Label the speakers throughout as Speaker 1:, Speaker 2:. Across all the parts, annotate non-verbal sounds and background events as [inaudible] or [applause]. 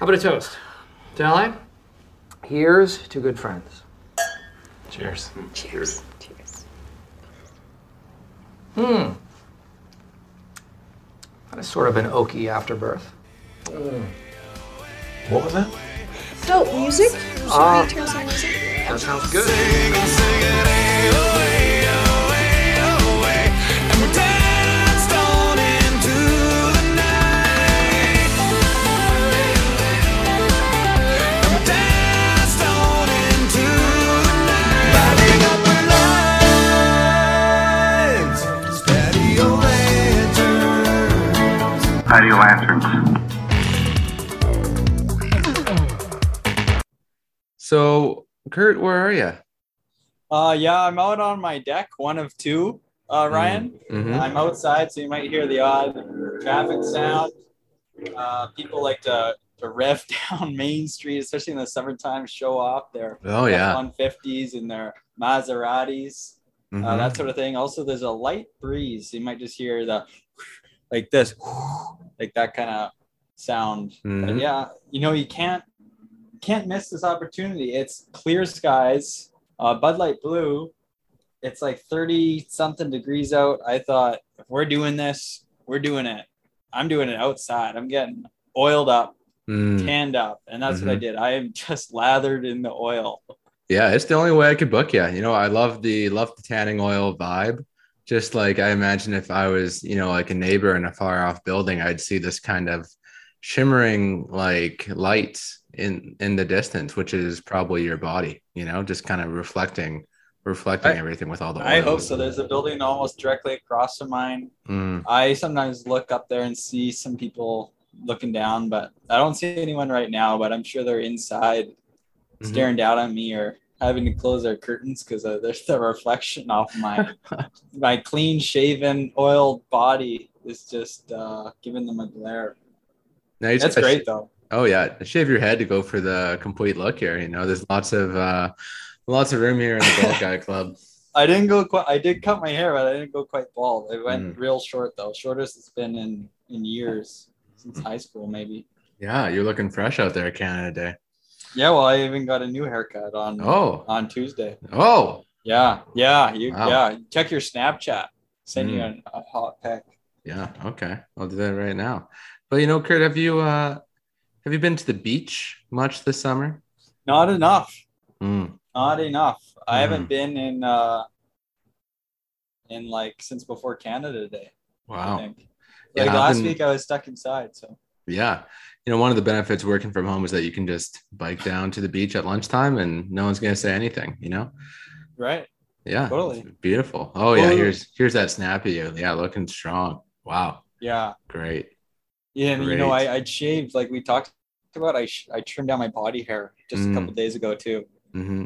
Speaker 1: How about a toast? Dally?
Speaker 2: Here's to good friends.
Speaker 1: Cheers.
Speaker 3: Cheers. Cheers.
Speaker 2: Hmm. That is sort of an oaky afterbirth.
Speaker 1: What was that?
Speaker 3: So, music? Should
Speaker 2: Uh,
Speaker 3: we turn some music?
Speaker 2: That sounds good.
Speaker 4: Patio lanterns.
Speaker 5: So, Kurt, where are you?
Speaker 6: Uh, yeah, I'm out on my deck, one of two. Uh, Ryan,
Speaker 5: Mhm.
Speaker 6: I'm outside, so you might hear the odd traffic sound. Uh, people like to, to rev [laughs] down Main Street, especially in the summertime, show off their
Speaker 5: Oh, yeah.
Speaker 6: F-150s and their Maseratis, uh,
Speaker 5: Mhm.
Speaker 6: that sort of thing. Also, there's a light breeze. You might just hear the like this, like that kind of sound. But
Speaker 5: Mhm.
Speaker 6: yeah, you know, you can't can't miss this opportunity. It's clear skies, uh, Bud Light Blue. It's like 30 something degrees out. I thought if we're doing this, we're doing it. I'm doing it outside. I'm getting oiled up,
Speaker 5: Mm.
Speaker 6: tanned up, and that's what I
Speaker 5: Mhm.
Speaker 6: did. I am just lathered in the oil.
Speaker 5: Yeah, it's the only way I could book you. You know, I love the love the tanning oil vibe. Just like I imagine if I was, you know, like a neighbor in a far off building, I'd see this kind of shimmering like light in in the distance, which is probably your body, you know, just kind of reflecting reflecting
Speaker 6: I-
Speaker 5: everything with all the oil.
Speaker 6: I hope so. There's a building almost directly across from mine.
Speaker 5: Mm,
Speaker 6: I sometimes look up there and see some people looking down, but I don't see anyone right now. But I'm sure they're inside
Speaker 5: Mhm.
Speaker 6: staring down at me or having to close our curtains because uh, there's [laughs] the reflection off my [laughs] my clean shaven oiled body is just uh, giving them a glare.
Speaker 5: Now
Speaker 6: That's great though.
Speaker 5: Oh yeah, shave your head to go for the complete look here. You know, there's lots of uh lots of room here in the Bald Guy [laughs] Club.
Speaker 6: I didn't go quite. I did cut my hair, but I didn't go quite bald. It went
Speaker 5: Mm.
Speaker 6: real short though. Shortest it's been in in years since high school, maybe.
Speaker 5: Yeah, you're looking fresh out there, Canada Day.
Speaker 6: Yeah, well, I even got a new haircut on
Speaker 5: Oh,
Speaker 6: on Tuesday.
Speaker 5: oh,
Speaker 6: Yeah, yeah, you
Speaker 5: Wow.
Speaker 6: yeah. Check your Snapchat. Send you
Speaker 5: Mm.
Speaker 6: a, a hot pic.
Speaker 5: yeah. Okay, I'll do that right now. But you know, Kurt, have you uh have you been to the beach much this summer?
Speaker 6: Not enough.
Speaker 5: Mm,
Speaker 6: Not enough. I
Speaker 5: Mhm.
Speaker 6: haven't been in uh in like since before Canada Day. I
Speaker 5: wow.
Speaker 6: think.
Speaker 5: Yeah,
Speaker 6: Like
Speaker 5: I've
Speaker 6: last
Speaker 5: been-
Speaker 6: week, I was stuck inside. So
Speaker 5: Yeah. You know, one of the benefits working from home is that you can just bike down to the beach at lunchtime and no one's gonna say anything, you know?
Speaker 6: right.
Speaker 5: Yeah.
Speaker 6: Totally.
Speaker 5: Beautiful. Oh yeah, here's here's that snappy. Yeah, looking strong. Wow.
Speaker 6: Yeah.
Speaker 5: Great.
Speaker 6: Yeah, and you know, I I shaved like we talked about. I sh- I trimmed down my body hair just
Speaker 5: Mm.
Speaker 6: a couple days ago too.
Speaker 5: hmm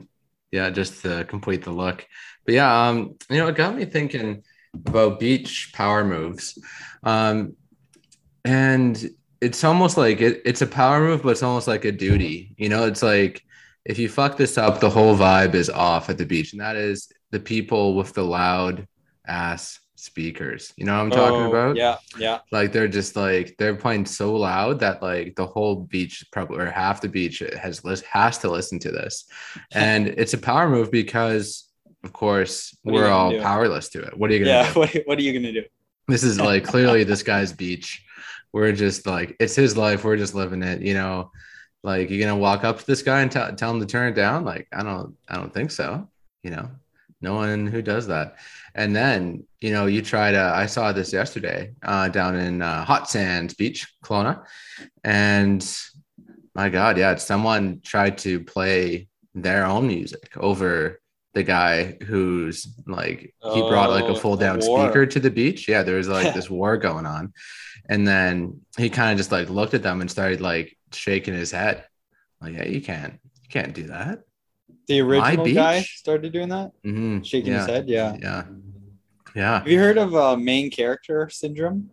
Speaker 5: Yeah, just to complete the look. But yeah, um, you know, it got me thinking about beach power moves. Um, and it's almost like it, it's a power move, but it's almost like a duty. You know, it's like if you fuck this up, the whole vibe is off at the beach, and that is the people with the loud ass speakers. You know what I'm talking
Speaker 6: Oh,
Speaker 5: about?
Speaker 6: Yeah, yeah.
Speaker 5: Like they're just like they're playing so loud that like the whole beach probably or half the beach has has to listen to this, and it's a power move because of course we're all
Speaker 6: do?
Speaker 5: powerless to it. What are you gonna
Speaker 6: Yeah.
Speaker 5: do? [laughs]
Speaker 6: What What are you gonna do?
Speaker 5: This is like [laughs] clearly this guy's beach. We're just like it's his life. We're just living it. You know, like you're gonna walk up to this guy and tell tell him to turn it down. Like I don't I don't think so. You know, no one who does that. And then you know you try to. I saw this yesterday uh, down in uh, Hot Sands Beach, Kelowna, and my God, yeah, someone tried to play their own music over the guy who's like he brought like
Speaker 6: Oh,
Speaker 5: a full down speaker to the beach. Yeah, there was like [laughs] this war going on. And then he kind of just like looked at them and started like shaking his head. Like, yeah, you can't, you can't do that.
Speaker 6: The original guy started doing that,
Speaker 5: Mm-hmm.
Speaker 6: shaking
Speaker 5: yeah.
Speaker 6: his head. Yeah.
Speaker 5: Yeah. Yeah.
Speaker 6: Have you heard of uh, main character syndrome?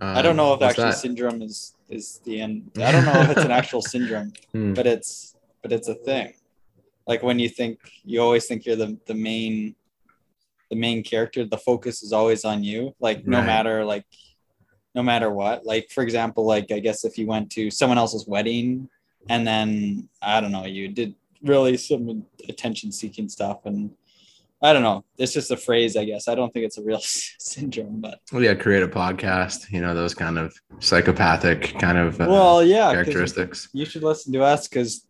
Speaker 6: I don't know if
Speaker 5: Um,
Speaker 6: actually
Speaker 5: that?
Speaker 6: syndrome is is the end. I don't know if it's an [laughs] actual syndrome,
Speaker 5: Hmm.
Speaker 6: but it's but it's a thing. Like when you think you always think you're the the main the main character, the focus is always on you. Like no
Speaker 5: Right.
Speaker 6: matter like no matter what. Like for example, like I guess if you went to someone else's wedding and then I don't know, you did really some attention seeking stuff and I don't know. It's just a phrase, I guess. I don't think it's a real [laughs] syndrome, but
Speaker 5: Well, yeah, create a podcast. You know those kind of psychopathic kind of uh,
Speaker 6: well, yeah
Speaker 5: characteristics.
Speaker 6: You should listen to us because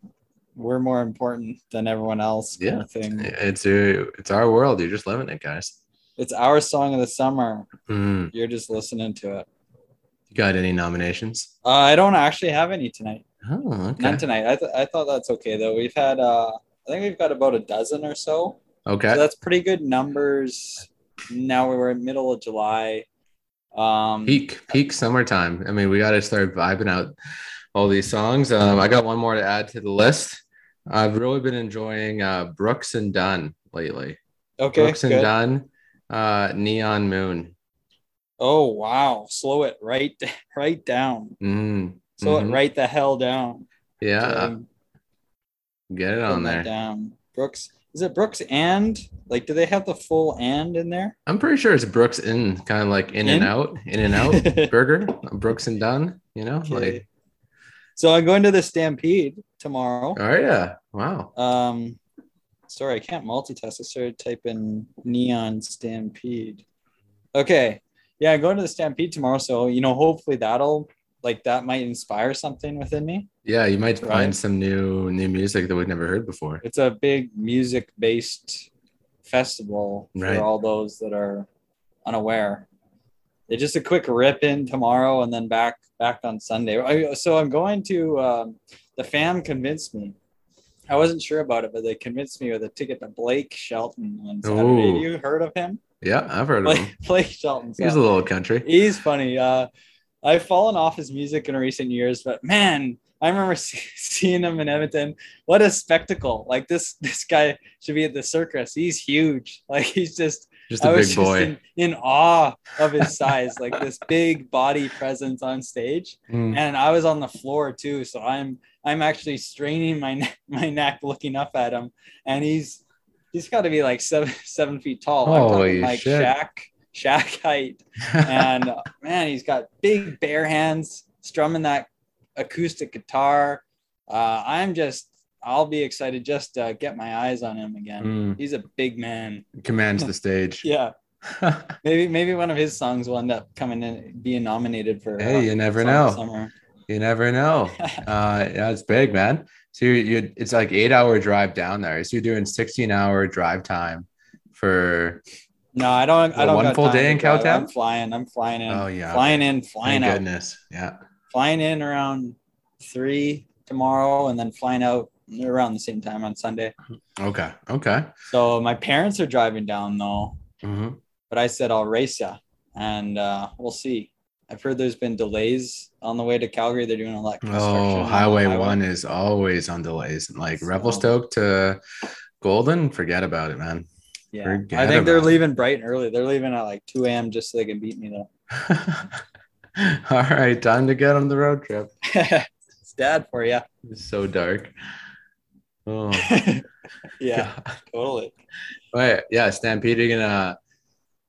Speaker 6: we're more important than everyone else.
Speaker 5: Yeah.
Speaker 6: thing.
Speaker 5: It's a, it's our world. You're just living it, guys.
Speaker 6: It's our song of the summer.
Speaker 5: Mm.
Speaker 6: You're just listening to it.
Speaker 5: You got any nominations?
Speaker 6: Uh, I don't actually have any tonight.
Speaker 5: Oh, okay.
Speaker 6: None tonight. I, th- I thought that's okay though. We've had uh, I think we've got about a dozen or so.
Speaker 5: Okay.
Speaker 6: So that's pretty good numbers. Now we were in middle of July. Um,
Speaker 5: peak peak summertime. I mean, we got to start vibing out all these songs. Um, I got one more to add to the list. I've really been enjoying uh, Brooks and Dunn lately.
Speaker 6: okay,
Speaker 5: Brooks and
Speaker 6: good.
Speaker 5: Dunn, uh, Neon Moon.
Speaker 6: Oh wow, slow it right [laughs] right down.
Speaker 5: Mm,
Speaker 6: Slow
Speaker 5: Mhm.
Speaker 6: it right the hell down.
Speaker 5: yeah,
Speaker 6: Um,
Speaker 5: get it on there.
Speaker 6: Down. Brooks. Is it Brooks and like do they have the full and in there?
Speaker 5: I'm pretty sure it's Brooks in, kind of like in,
Speaker 6: In?
Speaker 5: and out, in and out [laughs] burger. Brooks and Dunn. You know,
Speaker 6: Okay.
Speaker 5: like
Speaker 6: So I'm going to the Stampede tomorrow.
Speaker 5: oh yeah, wow.
Speaker 6: Um, sorry, I can't multitask. I started typing neon stampede. Okay, yeah, I'm going to the Stampede tomorrow. So you know, hopefully that'll like that might inspire something within me.
Speaker 5: Yeah, you might find some new new music that we've never heard before.
Speaker 6: It's a big music based festival for
Speaker 5: Right.
Speaker 6: all those that are unaware. It's just a quick rip in tomorrow and then back back on Sunday. I, so I'm going to um, the fam convinced me. I wasn't sure about it, but they convinced me with a ticket to Blake Shelton on Saturday.
Speaker 5: Ooh.
Speaker 6: You heard of him?
Speaker 5: Yeah, I've heard of him.
Speaker 6: Blake, Blake Shelton.
Speaker 5: He's a little country.
Speaker 6: He's funny. Uh, I've fallen off his music in recent years, but man, I remember [laughs] seeing him in Edmonton. What a spectacle! Like this, this guy should be at the circus. He's huge. Like he's just.
Speaker 5: Just
Speaker 6: I
Speaker 5: a
Speaker 6: was
Speaker 5: big
Speaker 6: just
Speaker 5: boy.
Speaker 6: in, in awe of his size, like this [laughs] big body presence on stage.
Speaker 5: Mm.
Speaker 6: And I was on the floor too, so I'm I'm actually straining my neck, [laughs] my neck looking up at him, and he's he's got to be like seven [laughs] seven feet tall.
Speaker 5: Holy
Speaker 6: like
Speaker 5: shit.
Speaker 6: Shaq Shaq height and uh, man, he's got big bare hands strumming that acoustic guitar. Uh, I'm just, I'll be excited just to get my eyes on him again.
Speaker 5: Mm.
Speaker 6: He's a big man.
Speaker 5: commands the stage. [laughs]
Speaker 6: Yeah, [laughs] maybe maybe one of his songs will end up coming in, being nominated for. uh,
Speaker 5: Hey, you never know. you never know. Uh, yeah, it's big, man. So you, you, it's like eight hour drive down there. So you're doing 16 hour drive time for.
Speaker 6: No, I don't. I don't.
Speaker 5: one
Speaker 6: got
Speaker 5: full
Speaker 6: time
Speaker 5: day in. Cowtown?
Speaker 6: I'm flying. I'm flying in.
Speaker 5: Oh, yeah,
Speaker 6: Flying in, flying
Speaker 5: Thank
Speaker 6: out.
Speaker 5: goodness. Yeah.
Speaker 6: Flying in around three tomorrow, and then flying out around the same time on Sunday.
Speaker 5: Okay. Okay.
Speaker 6: So my parents are driving down though,
Speaker 5: Mhm.
Speaker 6: but I said I'll race ya, and uh, we'll see. I've heard there's been delays on the way to Calgary. They're doing a lot. of construction
Speaker 5: Oh,
Speaker 6: the
Speaker 5: Highway One is always on delays. Like
Speaker 6: So-
Speaker 5: Revelstoke to Golden, forget about it, man.
Speaker 6: Yeah,
Speaker 5: forget
Speaker 6: I think they're
Speaker 5: it.
Speaker 6: leaving bright and early. They're leaving at like 2 a.m. just so they can beat me though. [laughs]
Speaker 5: All right, time to get on the road trip. [laughs]
Speaker 6: it's dad for you.
Speaker 5: It's so dark. Oh, [laughs]
Speaker 6: yeah, [laughs]
Speaker 5: God.
Speaker 6: totally.
Speaker 5: Wait, yeah, Stampede, you gonna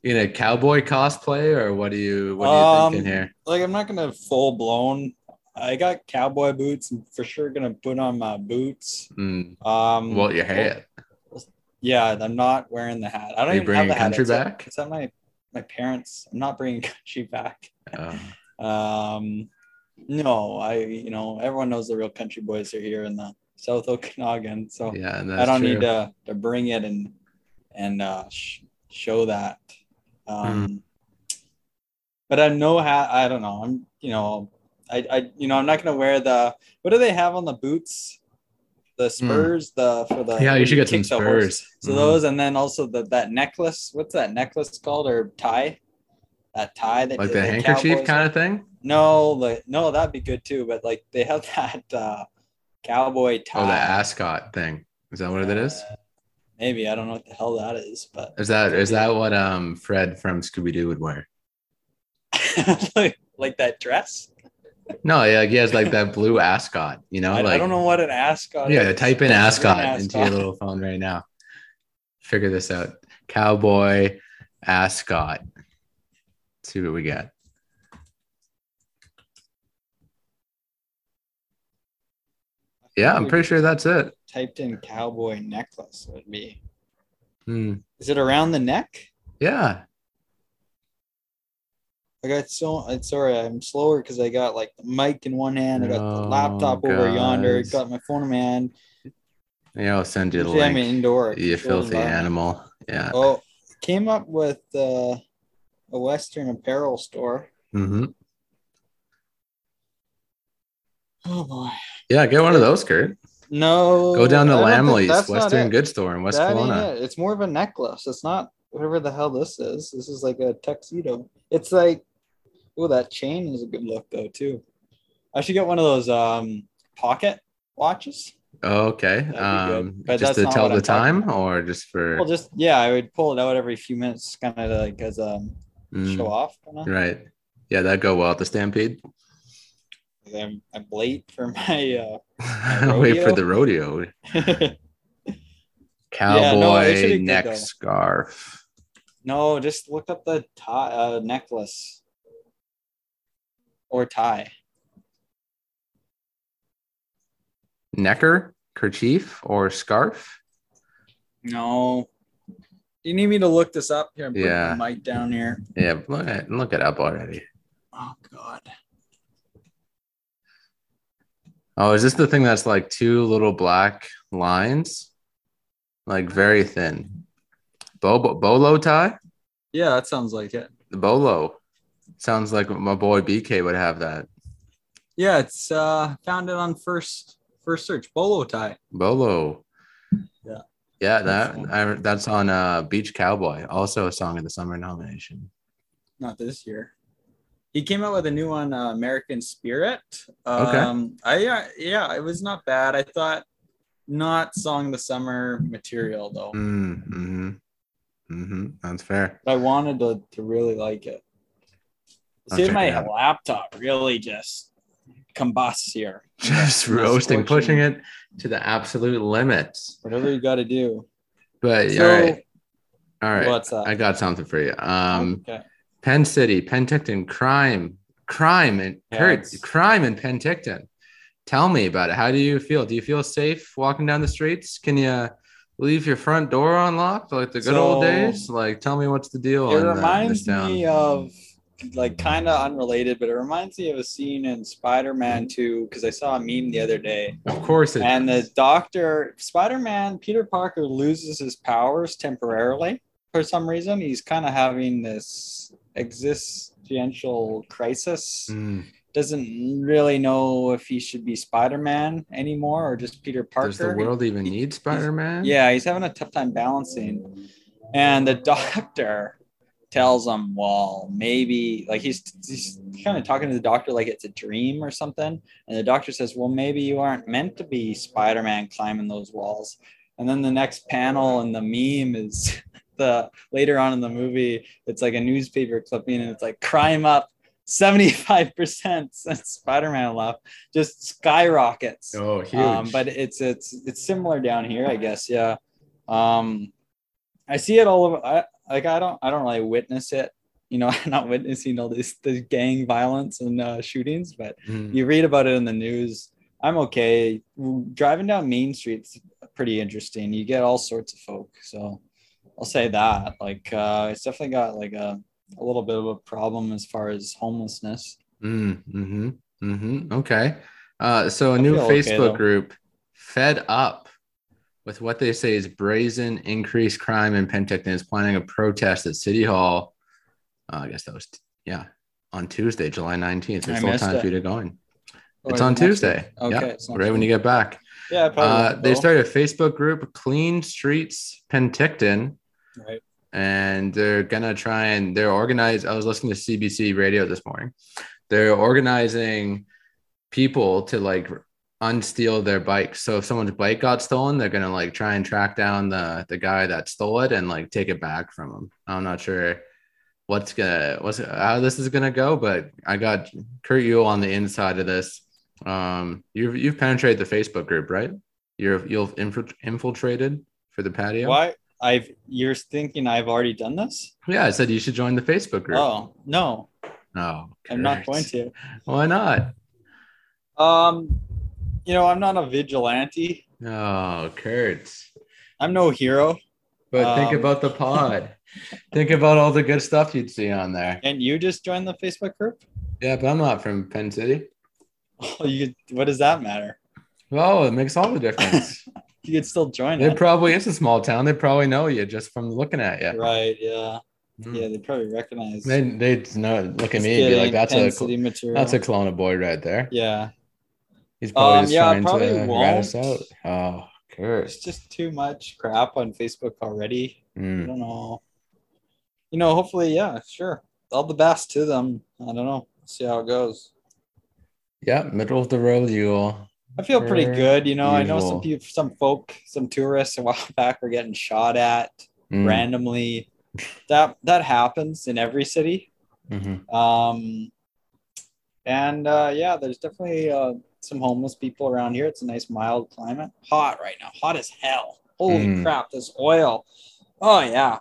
Speaker 5: you gonna cowboy cosplay or what do you what are you
Speaker 6: Um,
Speaker 5: thinking here?
Speaker 6: Like I'm not gonna full blown. I got cowboy boots. I'm for sure gonna put on my boots.
Speaker 5: Mm,
Speaker 6: Um,
Speaker 5: well, your hat.
Speaker 6: Yeah, I'm not wearing the hat. I don't
Speaker 5: you
Speaker 6: even have the hat.
Speaker 5: country
Speaker 6: It's at-
Speaker 5: back?
Speaker 6: It's at my my parents. I'm not bringing [laughs] country back.
Speaker 5: Uh,
Speaker 6: Um, no, I you know everyone knows the real country boys are here in the South Okanagan, so
Speaker 5: yeah,
Speaker 6: I don't
Speaker 5: true.
Speaker 6: need to to bring it and and uh, sh- show that. Um,
Speaker 5: Hmm.
Speaker 6: But I know how. I don't know. I'm you know I I you know I'm not gonna wear the what do they have on the boots? The spurs, the for the
Speaker 5: Hmm. Yeah, you should get some spurs.
Speaker 6: So
Speaker 5: Mhm.
Speaker 6: those, and then also the that necklace. What's that necklace called or tie? That tie that
Speaker 5: like the handkerchief
Speaker 6: cowboys-
Speaker 5: kind of thing.
Speaker 6: No, like no, that'd be good too. But like they have [laughs] that uh, cowboy tie.
Speaker 5: Oh, the ascot thing. Is that what it is?
Speaker 6: Maybe I don't know what the hell that is, but
Speaker 5: Is that is that what um Fred from Scooby Doo would wear?
Speaker 6: like, [laughs] like that dress.
Speaker 5: No, yeah, he has like that blue ascot. You know,
Speaker 6: I,
Speaker 5: like
Speaker 6: I don't know what an ascot
Speaker 5: Yeah,
Speaker 6: is.
Speaker 5: type in
Speaker 6: Type
Speaker 5: ascot into your little phone right now. Figure this out. Cowboy ascot. See what we get. Yeah, I'm pretty sure that's it.
Speaker 6: Typed in cowboy necklace would be.
Speaker 5: Hmm.
Speaker 6: Is it around the neck?
Speaker 5: Yeah.
Speaker 6: I got so I'm sorry, I'm slower because I got like the mic in one hand, I got the
Speaker 5: Oh,
Speaker 6: laptop over yonder, got my phone in my hand.
Speaker 5: Yeah, I'll send you the
Speaker 6: Usually I'm
Speaker 5: link.
Speaker 6: indoor.
Speaker 5: You filthy
Speaker 6: environment.
Speaker 5: animal. Yeah.
Speaker 6: Oh, came up with uh, a Western apparel store.
Speaker 5: hmm
Speaker 6: Oh boy.
Speaker 5: Yeah, get one of those, Kurt.
Speaker 6: No.
Speaker 5: Go down to
Speaker 6: Lammle's
Speaker 5: Western. Good Store in West
Speaker 6: That
Speaker 5: Kelowna.
Speaker 6: it. It's more of a necklace. It's not whatever the hell this is. This is like a tuxedo. It's like, oh, that chain is a good look though too. I should get one of those um pocket watches.
Speaker 5: Oh, okay.
Speaker 6: That'd be good.
Speaker 5: Um, just to tell the time, or just for
Speaker 6: Well, just yeah, I would pull it out every few minutes, kind of like as um
Speaker 5: Mm,
Speaker 6: show off. Kinda.
Speaker 5: right? Yeah, that'd go well at the Stampede.
Speaker 6: I'm, I'm late for [laughs] my uh [laughs]
Speaker 5: Wait for the rodeo. [laughs] Cowboy
Speaker 6: be good,
Speaker 5: neck
Speaker 6: though.
Speaker 5: scarf.
Speaker 6: no, just look up the tie uh, necklace or tie.
Speaker 5: Necker, kerchief, or scarf.
Speaker 6: No. do You need me to look this up here? and Put
Speaker 5: Yeah.
Speaker 6: mic down here.
Speaker 5: Yeah, look at look it up already.
Speaker 6: Oh God.
Speaker 5: Oh, is this the thing that's like two little black lines? Like very thin. Bo- bolo tie?
Speaker 6: Yeah, that sounds like it.
Speaker 5: The bolo. Sounds like my boy BK would have that.
Speaker 6: Yeah, it's uh found it on first first search. Bolo tie.
Speaker 5: Bolo.
Speaker 6: Yeah.
Speaker 5: Yeah, that I, that's on uh Beach Cowboy, also a song of the summer nomination.
Speaker 6: Not this year. He came out with a new one, uh, American Spirit.
Speaker 5: Okay.
Speaker 6: Um, I uh, yeah, it was not bad. I thought not song of the summer material though.
Speaker 5: Mm, mm-hmm. Mm-hmm. That's fair.
Speaker 6: I wanted to, to really like it. See, my laptop really just combusts here.
Speaker 5: Just roasting, pushing it to the absolute limits.
Speaker 6: Whatever you got to do.
Speaker 5: But
Speaker 6: So-
Speaker 5: all right. All right.
Speaker 6: What's that?
Speaker 5: I got something for you. Um
Speaker 6: okay.
Speaker 5: Penn City, Penticton, crime, crime, and
Speaker 6: Yeah,
Speaker 5: Kurt, crime in Penticton. Tell me about it. How do you feel? Do you feel safe walking down the streets? Can you leave your front door unlocked like the good old days? Like, tell me what's the deal.
Speaker 6: It reminds
Speaker 5: town.
Speaker 6: me of like kind of unrelated, but it reminds me of a scene in Spider-Man 2 because I saw a meme the other day.
Speaker 5: Of course, it
Speaker 6: and the doctor spider-man peter parker loses his powers temporarily for some reason he's kind of having this existential crisis.
Speaker 5: Mm,
Speaker 6: doesn't really know if he should be spider-man anymore or just peter parker
Speaker 5: does the world even need Spider-Man?
Speaker 6: yeah he's having a tough time balancing. And the [laughs] doctor tells him well maybe like he's, he's kind of talking to the doctor like it's a dream or something. And the doctor says well maybe you aren't meant to be spider-man climbing those walls. And then the next panel and the meme is [laughs] the later on in the movie it's like a newspaper clipping and it's like crime up 75% [laughs] since spider-man left just skyrockets
Speaker 5: Oh, huge.
Speaker 6: um, but it's it's it's similar down here, I guess. Yeah. Um, I see it all over. I like I don't I don't really witness it. You know, [laughs] not witnessing all this this gang violence and uh, shootings, but
Speaker 5: Mm,
Speaker 6: you read about it in the news. I'm okay. Driving down Main Street's pretty interesting. You get all sorts of folk. So I'll say that. Like uh, it's definitely got like a a little bit of a problem as far as homelessness.
Speaker 5: mm, mm-hmm, mm-hmm. Okay. Uh, so a
Speaker 6: I
Speaker 5: new
Speaker 6: feel okay,
Speaker 5: Facebook group, Fed Up, with what they say is brazen increased crime in Penticton, is planning a protest at City Hall. Uh, I guess that was yeah on Tuesday, July nineteenth. There's still time
Speaker 6: it.
Speaker 5: for you to go in.
Speaker 6: Or
Speaker 5: It's on. Tuesday.
Speaker 6: Okay, it's not
Speaker 5: right when you get back.
Speaker 6: Yeah, probably
Speaker 5: Uh, they started a Facebook group, Clean Streets Penticton,
Speaker 6: Right.
Speaker 5: and they're gonna try and they're organized. I was listening to CBC radio this morning. They're organizing people to like unsteal their bikes. So if someone's bike got stolen, they're gonna like try and track down the the guy that stole it and like take it back from him. I'm not sure what's gonna what's how this is gonna go, but I got Kurt Yule on the inside of this. Um, you've you've penetrated the Facebook group, right? You're you've infiltrated for the patio.
Speaker 6: Why? I've you're thinking I've already done this?
Speaker 5: Yeah, I said you should join the Facebook group.
Speaker 6: Oh no,
Speaker 5: no,
Speaker 6: I'm not going to.
Speaker 5: Why not?
Speaker 6: Um, you know, I'm not a vigilante.
Speaker 5: Oh, Kurt.
Speaker 6: I'm no hero.
Speaker 5: But think
Speaker 6: Um,
Speaker 5: about the pod. [laughs] think about all the good stuff you'd see on there.
Speaker 6: And you just joined the Facebook group.
Speaker 5: Yeah, but I'm not from Penn City.
Speaker 6: Oh, [laughs] you what does that matter?
Speaker 5: Well, it makes all the difference. [laughs]
Speaker 6: You could still join
Speaker 5: it
Speaker 6: it.
Speaker 5: probably is a small town. They probably know you just from looking at you.
Speaker 6: Right. Yeah.
Speaker 5: Mm.
Speaker 6: Yeah. They probably recognize.
Speaker 5: They they know look at me and be like, that's a
Speaker 6: material.
Speaker 5: that's a Kelowna boy right there.
Speaker 6: yeah.
Speaker 5: He's probably
Speaker 6: Um,
Speaker 5: just
Speaker 6: yeah,
Speaker 5: trying
Speaker 6: probably
Speaker 5: to rat us out. Oh, curse!
Speaker 6: It's just too much crap on Facebook already. I
Speaker 5: Mm.
Speaker 6: don't know. You know, hopefully, yeah, sure. All the best to them. I don't know. See how it goes.
Speaker 5: Yeah, middle of the road, you
Speaker 6: I feel pretty good. You know, I know some people, some folk, some tourists a [laughs] while back were getting shot at
Speaker 5: Mm.
Speaker 6: randomly. That that happens in every city.
Speaker 5: Mhm.
Speaker 6: Um, and uh, yeah, there's definitely uh, some homeless people around here. It's a nice mild climate. Hot right now, hot as hell. Holy
Speaker 5: Mm.
Speaker 6: crap, this oil. Oh yeah,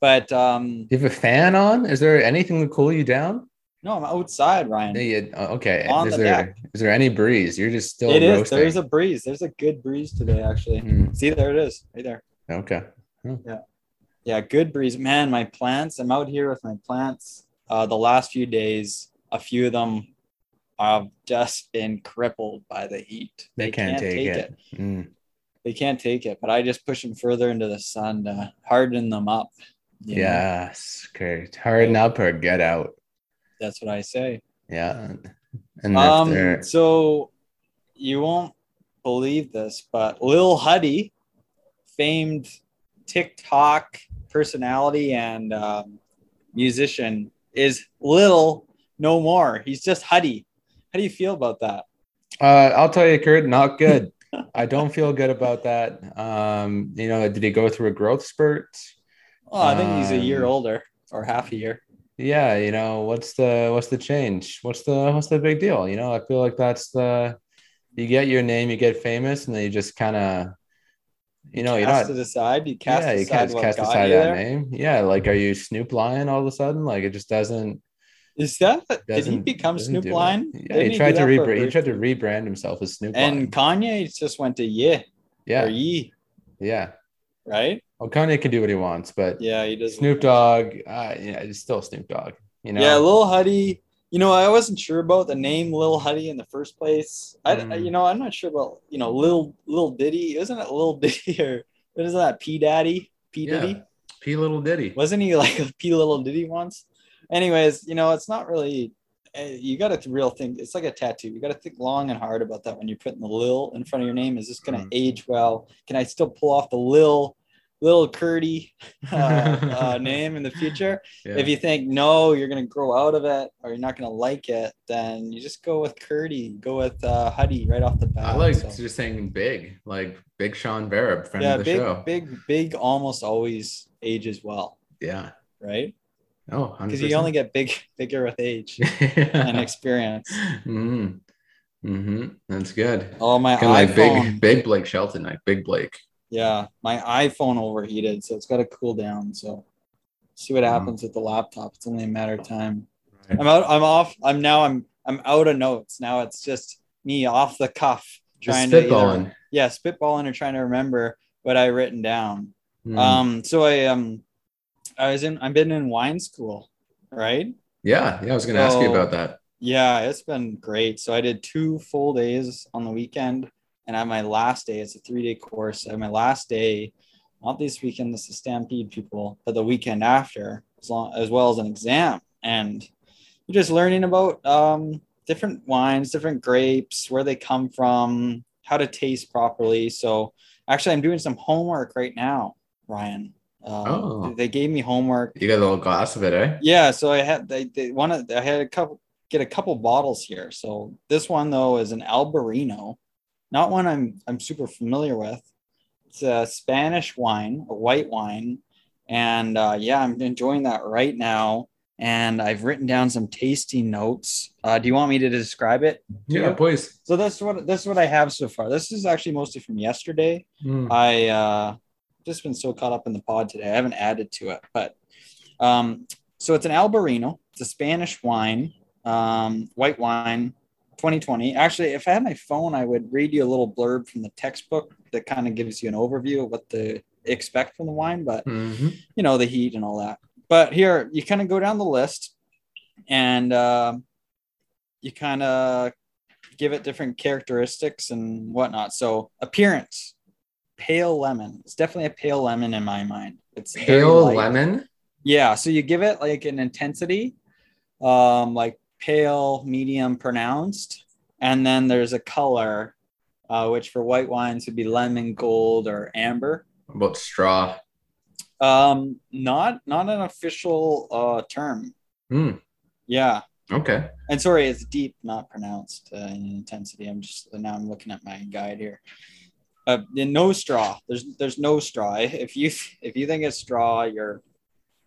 Speaker 6: but um,
Speaker 5: You have a fan on? Is there anything to cool you down?
Speaker 6: No, I'm outside, Ryan.
Speaker 5: Yeah, you- uh, okay.
Speaker 6: On
Speaker 5: is
Speaker 6: the
Speaker 5: there
Speaker 6: deck.
Speaker 5: is there any breeze? You're just still
Speaker 6: it is.
Speaker 5: roasting.
Speaker 6: There's a breeze. There's a good breeze today, actually.
Speaker 5: Mm,
Speaker 6: See, there it is, right there.
Speaker 5: okay.
Speaker 6: Yeah, yeah, good breeze. Man, my plants, I'm out here with my plants. Uh, the last few days, a few of them have just been crippled by the heat.
Speaker 5: They can't take it. Mm.
Speaker 6: They can't take it, but I just push them further into the sun to harden them up. you know?
Speaker 5: Yes, Kurt. Harden up or get out.
Speaker 6: That's what I say.
Speaker 5: Yeah. And
Speaker 6: Um, so you won't believe this, but Lil Huddy, famed TikTok personality and um, musician, is Lil no more. He's just Huddy. How do you feel about that?
Speaker 5: Uh, I'll tell you, Kurt, not [laughs] good. I don't feel good about that. Um, you know, did he go through a growth spurt?
Speaker 6: Oh, I think he's a year
Speaker 5: Um,
Speaker 6: older or half a year.
Speaker 5: Yeah, you know, what's the what's the change? What's the what's the big deal? You know, I feel like that's the you get your name, you get famous, and then you just kind of, you know, you're
Speaker 6: cast
Speaker 5: not.
Speaker 6: it aside. You cast
Speaker 5: yeah, you
Speaker 6: aside
Speaker 5: can't cast aside
Speaker 6: you
Speaker 5: that
Speaker 6: there.
Speaker 5: name. Yeah, like are you Snoop Lion all of a sudden? Like it just doesn't.
Speaker 6: Is that did he
Speaker 5: doesn't-
Speaker 6: become
Speaker 5: doesn't
Speaker 6: Snoop. Lion?
Speaker 5: Yeah,
Speaker 6: Didn't
Speaker 5: he tried to
Speaker 6: do that for a
Speaker 5: rebrand. He tried to rebrand himself as Snoop
Speaker 6: And
Speaker 5: Lion.
Speaker 6: Kanye just went to yeah
Speaker 5: Yeah,
Speaker 6: or ye,
Speaker 5: yeah.
Speaker 6: right?
Speaker 5: Well, Kanye can do what he wants, but
Speaker 6: Yeah, he does.
Speaker 5: Snoop Dogg, uh, yeah, it's still Snoop Dogg. You know.
Speaker 6: Yeah, Lil Huddy. You know, I wasn't sure about the name Lil Huddy in the first place. I,
Speaker 5: Mm.
Speaker 6: you know, I'm not sure about you know Lil Lil Diddy. Isn't it Lil [laughs] Diddy or what is that? P Daddy, P
Speaker 5: Yeah.
Speaker 6: Diddy.
Speaker 5: P Little Diddy.
Speaker 6: Wasn't he like a P Little Diddy once? Anyways, you know, it's not really. eh, You got to real think. It's like a tattoo. You got to think long and hard about that when you're putting the Lil in front of your name. Is this going to
Speaker 5: Mm.
Speaker 6: age well? Can I still pull off the Lil, Lil Curdy [laughs] uh, uh, name in the future?
Speaker 5: Yeah.
Speaker 6: If you think no, you're gonna grow out of it or you're not gonna like it, then you just go with Curdy, go with uh, Huddy right off the bat.
Speaker 5: I like
Speaker 6: So,
Speaker 5: just saying big, like Big Sean Verb, friend
Speaker 6: yeah,
Speaker 5: of the
Speaker 6: big,
Speaker 5: show.
Speaker 6: big, big, almost always ages well,
Speaker 5: Yeah.
Speaker 6: right?
Speaker 5: Oh,
Speaker 6: Because you only get big, [laughs] bigger with age [laughs] and experience.
Speaker 5: hmm hmm That's good.
Speaker 6: Oh, my
Speaker 5: Kind of like big, big Blake Shelton, like big Blake.
Speaker 6: Yeah, my iPhone overheated, so it's got to cool down. So see what
Speaker 5: Mhm.
Speaker 6: happens with the laptop. It's only a matter of time.
Speaker 5: Right.
Speaker 6: I'm out. I'm off. I'm now. I'm. I'm out of notes. Now it's just me off the cuff
Speaker 5: Just
Speaker 6: trying to either- yeah, spitballing or trying to remember what I written down.
Speaker 5: Mm.
Speaker 6: Um, so I um, I was in. I've been in wine school, right?
Speaker 5: yeah, yeah. I was going to ask you about that.
Speaker 6: Yeah, it's been great. So I did two full days on the weekend, and on my last day, it's a three day course. On my last day, not this weekend, this is Stampede people, but the weekend after, as long as well as an exam, and you're just learning about um, different wines, different grapes, where they come from, how to taste properly. So actually, I'm doing some homework right now, Ryan. Um,
Speaker 5: Oh.
Speaker 6: They gave me homework
Speaker 5: You got a little glass of it, eh?
Speaker 6: yeah, so I had they, they wanted I had a couple get a couple bottles here. So this one though is an Albarino, not one I'm I'm super familiar with. It's a Spanish wine, a white wine, and uh, yeah, I'm enjoying that right now. And I've written down some tasty notes. Uh, do you want me to describe it?
Speaker 5: Yeah,
Speaker 6: you?
Speaker 5: please.
Speaker 6: So this is what this is what I have so far. This is actually mostly from yesterday.
Speaker 5: Mm.
Speaker 6: I uh just been so caught up in the pod today. I haven't added to it, but um so it's an Albarino. It's a Spanish wine, um, white wine, 2020. Actually, if I had my phone, I would read you a little blurb from the textbook that kind of gives you an overview of what to expect from the wine, but
Speaker 5: Mhm.
Speaker 6: you know, the heat and all that. But here, you kind of go down the list and uh, you kind of give it different characteristics and whatnot. So, appearance pale lemon. It's definitely a pale lemon in my mind. It's
Speaker 5: Pale lemon.
Speaker 6: Yeah, so you give it like an intensity, um, like pale, medium, pronounced, and then there's a color, uh, which for white wines would be lemon, gold, or amber.
Speaker 5: What about straw?
Speaker 6: Um, not not an official uh term.
Speaker 5: Hmm.
Speaker 6: Yeah,
Speaker 5: Okay.
Speaker 6: and sorry, it's deep, not pronounced uh, in intensity. I'm just now I'm looking at my guide here. Uh, no straw. There's there's no straw. [laughs] If you if you think it's straw, you're,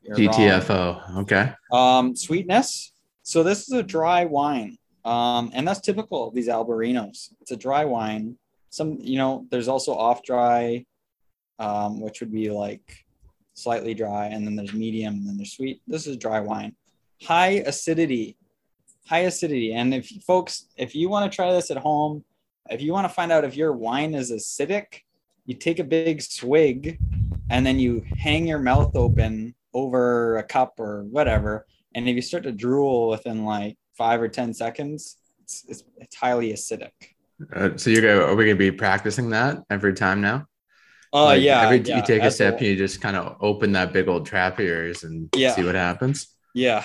Speaker 6: you're wrong.
Speaker 5: GTFO. Okay.
Speaker 6: Um, sweetness. So this is a dry wine, um, and that's typical of these Albarinos. It's a dry wine. Some, you know, there's also off dry, um, which would be like slightly dry, and then there's medium, and then there's sweet. This is dry wine. High acidity, high acidity. And if folks, if you want to try this at home, if you want to find out if your wine is acidic, you take a big swig, and then you hang your mouth open over a cup or whatever and if you start to drool within like five or ten seconds it's, it's, it's highly acidic
Speaker 5: Uh, so you're gonna are we gonna be practicing that every time now?
Speaker 6: oh
Speaker 5: Like,
Speaker 6: yeah
Speaker 5: Every
Speaker 6: yeah,
Speaker 5: you take a
Speaker 6: step,
Speaker 5: you just kind of open that big old trap of yours and
Speaker 6: Yeah.
Speaker 5: see what happens.
Speaker 6: yeah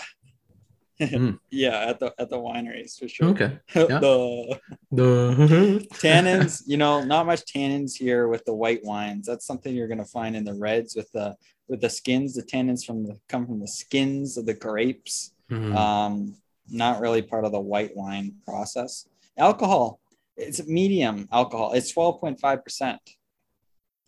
Speaker 5: Mm. [laughs]
Speaker 6: yeah at the at the wineries for sure
Speaker 5: Okay. [laughs] yeah.
Speaker 6: the [laughs]
Speaker 5: The
Speaker 6: tannins you know not much tannins here with the white wines that's something you're going to find in the reds with the the skins the tannins from the come from the skins of the grapes
Speaker 5: Mhm.
Speaker 6: um, not really part of the white wine process. Alcohol, it's medium alcohol. It's twelve point five percent.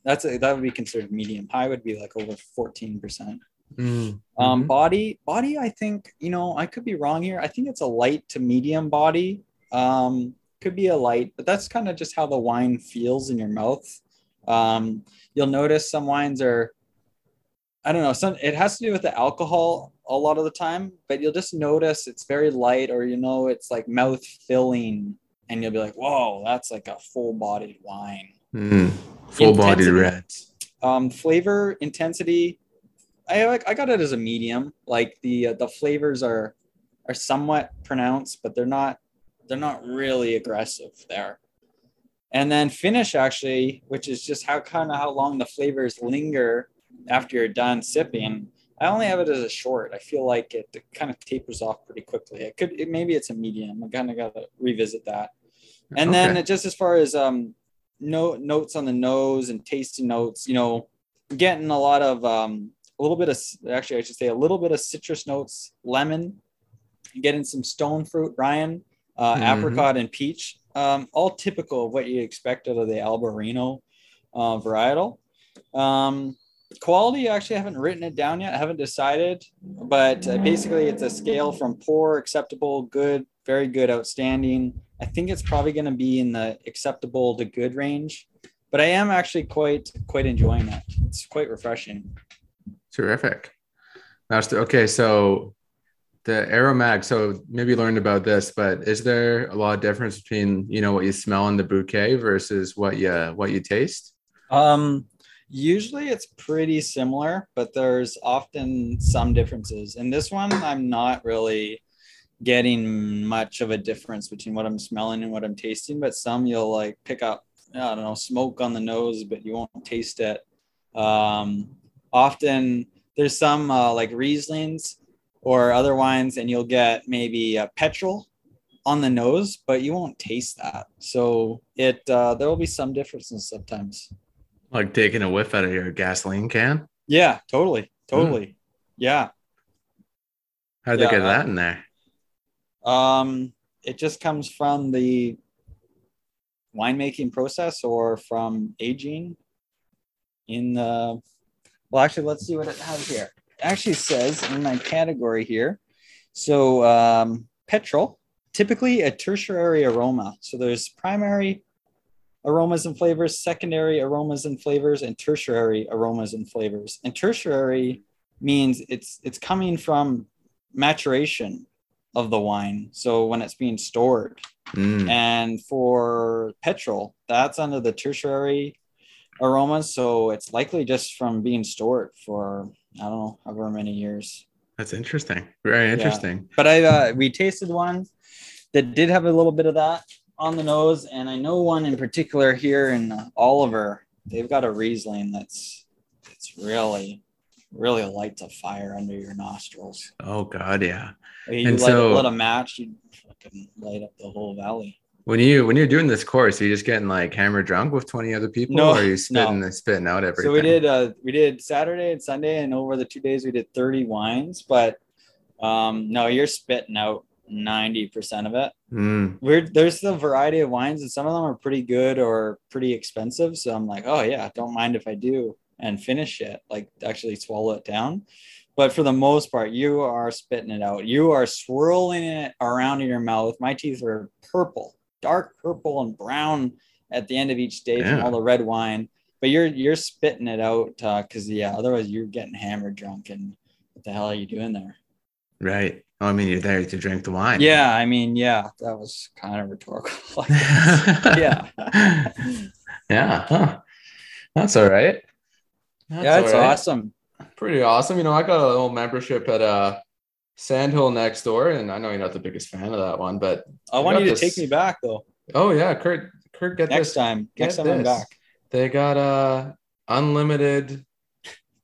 Speaker 6: That's a, that would be considered medium. High would be like over fourteen percent.
Speaker 5: Mm.
Speaker 6: Um,
Speaker 5: Mhm.
Speaker 6: body, body. I think you know I could be wrong here. I think it's a light to medium body. Um, could be a light, but that's kind of just how the wine feels in your mouth. Um, you'll notice some wines are I don't know. Some it has to do with the alcohol a lot of the time, but you'll just notice it's very light, or you know it's like mouth filling, and you'll be like, "Whoa, that's like a full bodied wine."
Speaker 5: Mm. Full bodied reds.
Speaker 6: Um, flavor intensity, I like. I got it as a medium. Like the uh, the flavors are are somewhat pronounced, but they're not they're not really aggressive there. And then finish actually, which is just how kind of how long the flavors linger after you're done sipping. I only have it as a short. I feel like it, kind of tapers off pretty quickly. It could it, maybe it's a medium. I kind of got to revisit that. And then
Speaker 5: Okay.
Speaker 6: just as far as um no notes on the nose and tasting notes, you know, getting a lot of um a little bit of actually I should say a little bit of citrus notes, lemon, getting some stone fruit, Ryan, uh,
Speaker 5: Mhm.
Speaker 6: apricot and peach. Um, all typical of what you expect out of the Albarino uh, varietal. Um, quality, I actually, I haven't written it down yet. I haven't decided, but uh, basically, it's a scale from poor, acceptable, good, very good, outstanding. I think it's probably going to be in the acceptable to good range, but I am actually quite quite enjoying it. It's quite refreshing.
Speaker 5: Terrific. That's okay. So the aromatic. So maybe learned about this, but is there a lot of difference between you know what you smell in the bouquet versus what you what you taste?
Speaker 6: Um, usually it's pretty similar, but there's often some differences. In this one, I'm not really getting much of a difference between what I'm smelling and what I'm tasting, but some you'll like pick up, I don't know, smoke on the nose, but you won't taste it. Um, often there's some uh, like Rieslings or other wines, and you'll get maybe a petrol on the nose, but you won't taste that. So it uh, there will be some differences sometimes.
Speaker 5: Like taking a whiff out of your gasoline can?
Speaker 6: Yeah, totally, totally. Yeah.
Speaker 5: How would they
Speaker 6: Yeah,
Speaker 5: get
Speaker 6: uh,
Speaker 5: that in there?
Speaker 6: Um, it just comes from the winemaking process or from aging in the. Well, actually, let's see what it has here. It actually says in my category here. So, um, petrol, typically a tertiary aroma. So there's primary aromas and flavors, secondary aromas and flavors, and tertiary aromas and flavors. And tertiary means it's it's coming from maturation of the wine. So when it's being stored,
Speaker 5: Mm.
Speaker 6: and for petrol, that's under the tertiary aromas. So it's likely just from being stored for I don't know however many years.
Speaker 5: That's interesting. Very interesting.
Speaker 6: But I uh, we tasted one that did have a little bit of that on the nose, and I know one in particular here in Oliver. They've got a Riesling that's it's really really lights a fire under your nostrils.
Speaker 5: Oh God, yeah.
Speaker 6: You
Speaker 5: And
Speaker 6: light,
Speaker 5: so-
Speaker 6: let a match, you fucking light up the whole valley.
Speaker 5: When you when you're doing this course, are you just getting like hammer drunk with 20 other people,
Speaker 6: No,
Speaker 5: or are you spitting spitting out everything?
Speaker 6: So we did uh we did Saturday and Sunday, and over the two days we did 30 wines. But um no, you're spitting out 90% of it.
Speaker 5: Mm.
Speaker 6: We're there's the variety of wines, and some of them are pretty good or pretty expensive. So I'm like, oh yeah, don't mind if I do and finish it, like actually swallow it down. But for the most part, you are spitting it out. You are swirling it around in your mouth. My teeth are purple, dark purple and brown at the end of each day from all the red wine. But you're you're spitting it out because yeah, otherwise you're getting hammered drunk and what the hell are you doing there?
Speaker 5: Right. Oh, I mean, you're there to drink the wine.
Speaker 6: Yeah, I mean, yeah, that was kind of rhetorical. [laughs] I yeah. [laughs]
Speaker 5: yeah. Huh. That's all right. That's
Speaker 6: yeah, it's
Speaker 5: all right.
Speaker 6: awesome.
Speaker 5: Pretty awesome. You know, I got a little membership at uh Sandhill next door, and I know you're not the biggest fan of that one, but
Speaker 6: I want
Speaker 5: got
Speaker 6: you to
Speaker 5: this-
Speaker 6: take me back though.
Speaker 5: oh yeah, Kurt, Kurt, get
Speaker 6: Next
Speaker 5: this.
Speaker 6: time. Next
Speaker 5: Get
Speaker 6: time I'm back.
Speaker 5: They got uh unlimited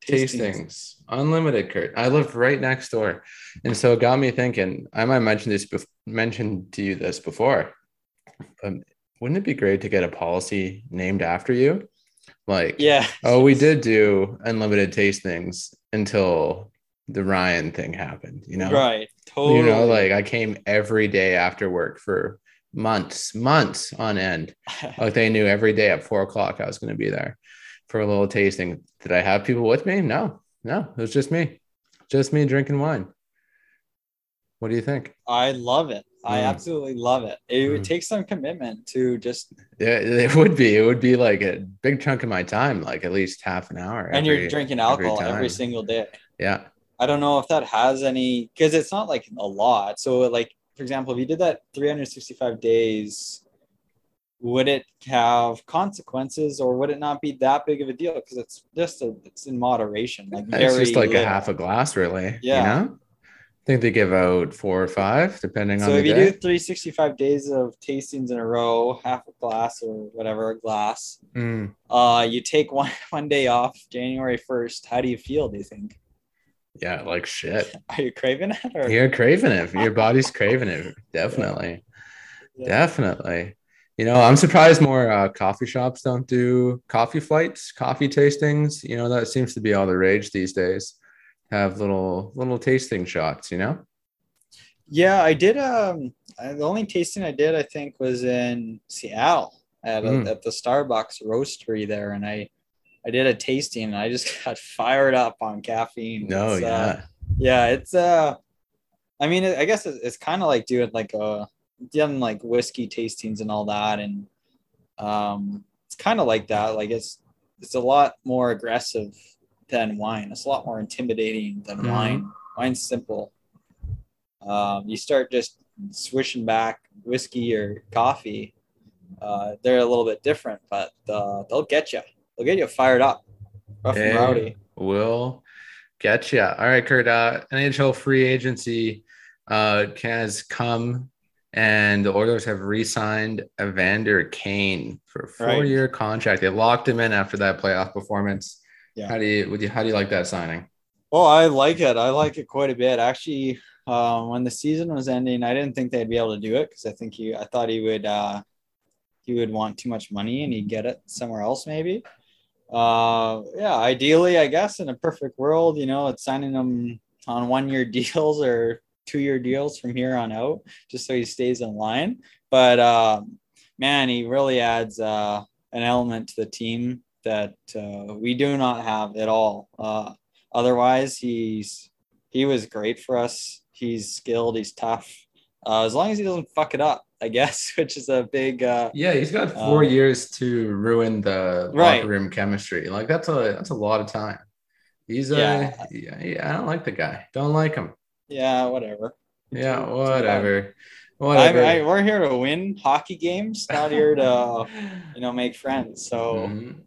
Speaker 6: Tastings.
Speaker 5: Unlimited, Kurt. I live right next door, and so it got me thinking. I might mention this, bef- mentioned to you this before, but wouldn't it be great to get a policy named after you? Like,
Speaker 6: Yeah.
Speaker 5: oh, we did do unlimited tastings until the Ryan thing happened. You know,
Speaker 6: Right. Totally.
Speaker 5: you know, like I came every day after work for months, months on end. [laughs] Like they knew every day at four o'clock I was going to be there for a little tasting. Did I have people with me? No, no, it was just me, just me drinking wine. What do you think?
Speaker 6: I love it. I
Speaker 5: Mm.
Speaker 6: absolutely love it. It would
Speaker 5: Mm.
Speaker 6: take some commitment to just
Speaker 5: Yeah, it would be. It would be like a big chunk of my time, like at least half an hour.
Speaker 6: and you're drinking alcohol every,
Speaker 5: time.
Speaker 6: single day.
Speaker 5: Yeah,
Speaker 6: I don't know if that has any because it's not like a lot. So like for example, if you did that 365 days, would it have consequences or would it not be that big of a deal? Because it's just a, it's in moderation. Like
Speaker 5: it's just like a half a glass, really.
Speaker 6: Yeah.
Speaker 5: you know? I think they give out four or five, depending
Speaker 6: So
Speaker 5: on
Speaker 6: if
Speaker 5: the
Speaker 6: you
Speaker 5: day.
Speaker 6: do 365 days of tastings in a row, half a glass or whatever, a glass,
Speaker 5: Mm.
Speaker 6: uh, you take one [laughs] one day off, January 1st. How do you feel? Do you think?
Speaker 5: Yeah, like shit. [laughs]
Speaker 6: Are you craving it? Or?
Speaker 5: You're craving it. Your body's craving it. Definitely.
Speaker 6: Yeah.
Speaker 5: Definitely. You know, I'm surprised more uh, coffee shops don't do coffee flights, coffee tastings. You know, that seems to be all the rage these days. Have little little tasting shots, you know?
Speaker 6: Yeah, I did. Um, the only tasting I did, I think, was in Seattle at a,
Speaker 5: Mm.
Speaker 6: at the Starbucks roastery there, and I I did a tasting, and I just [laughs] got fired up on caffeine.
Speaker 5: No,
Speaker 6: It's, uh,
Speaker 5: yeah.
Speaker 6: yeah, it's uh, I mean, I guess it's, it's kind of like doing like a done like whiskey tastings and all that, and um, it's kind of like that. Like it's it's a lot more aggressive than wine. It's a lot more intimidating than
Speaker 5: Mhm.
Speaker 6: wine. Wine's simple. Um, you start just swishing back whiskey or coffee. Uh, they're a little bit different, but uh, they'll get you. They'll get you fired up, rough and rowdy.
Speaker 5: Will get you. All right, Kurt. Uh, NHL free agency uh, has come, and the Oilers have re-signed Evander Kane for a four-year contract. They locked him in after that playoff performance.
Speaker 6: Yeah.
Speaker 5: How do you would you how do you like that signing?
Speaker 6: Well, I like it. I like it quite a bit. Actually, um, when the season was ending, I didn't think they'd be able to do it because I think he, I thought he would, uh, he would want too much money and he'd get it somewhere else, maybe. Uh, yeah, ideally, I guess in a perfect world, you know, it's signing them on one year [laughs] deals or two year deals from here on out, just so he stays in line. But um, man, he really adds uh, an element to the team that uh, we do not have at all. Uh, otherwise, he's he was great for us. He's skilled. He's tough. Uh, as long as he doesn't fuck it up, I [laughs] guess, which is a big. Uh,
Speaker 5: Yeah, he's got four
Speaker 6: Um,
Speaker 5: years to ruin the
Speaker 6: Right.
Speaker 5: locker room chemistry. Like that's a that's a lot of time. He's a
Speaker 6: Yeah.
Speaker 5: yeah. yeah, I don't like the guy. Don't like him.
Speaker 6: Yeah, whatever.
Speaker 5: Yeah,
Speaker 6: Too- too
Speaker 5: whatever. Whatever.
Speaker 6: I, I, we're here to win hockey games, not here to [laughs] you know make friends. So
Speaker 5: Mhm.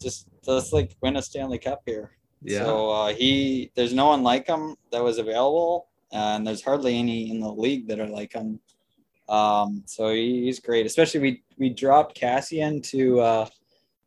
Speaker 6: just let's like win a Stanley Cup here.
Speaker 5: Yeah.
Speaker 6: So uh, he, there's no one like him that was available, and there's hardly any in the league that are like him. Um, so he, he's great. Especially we we dropped Kassian to uh,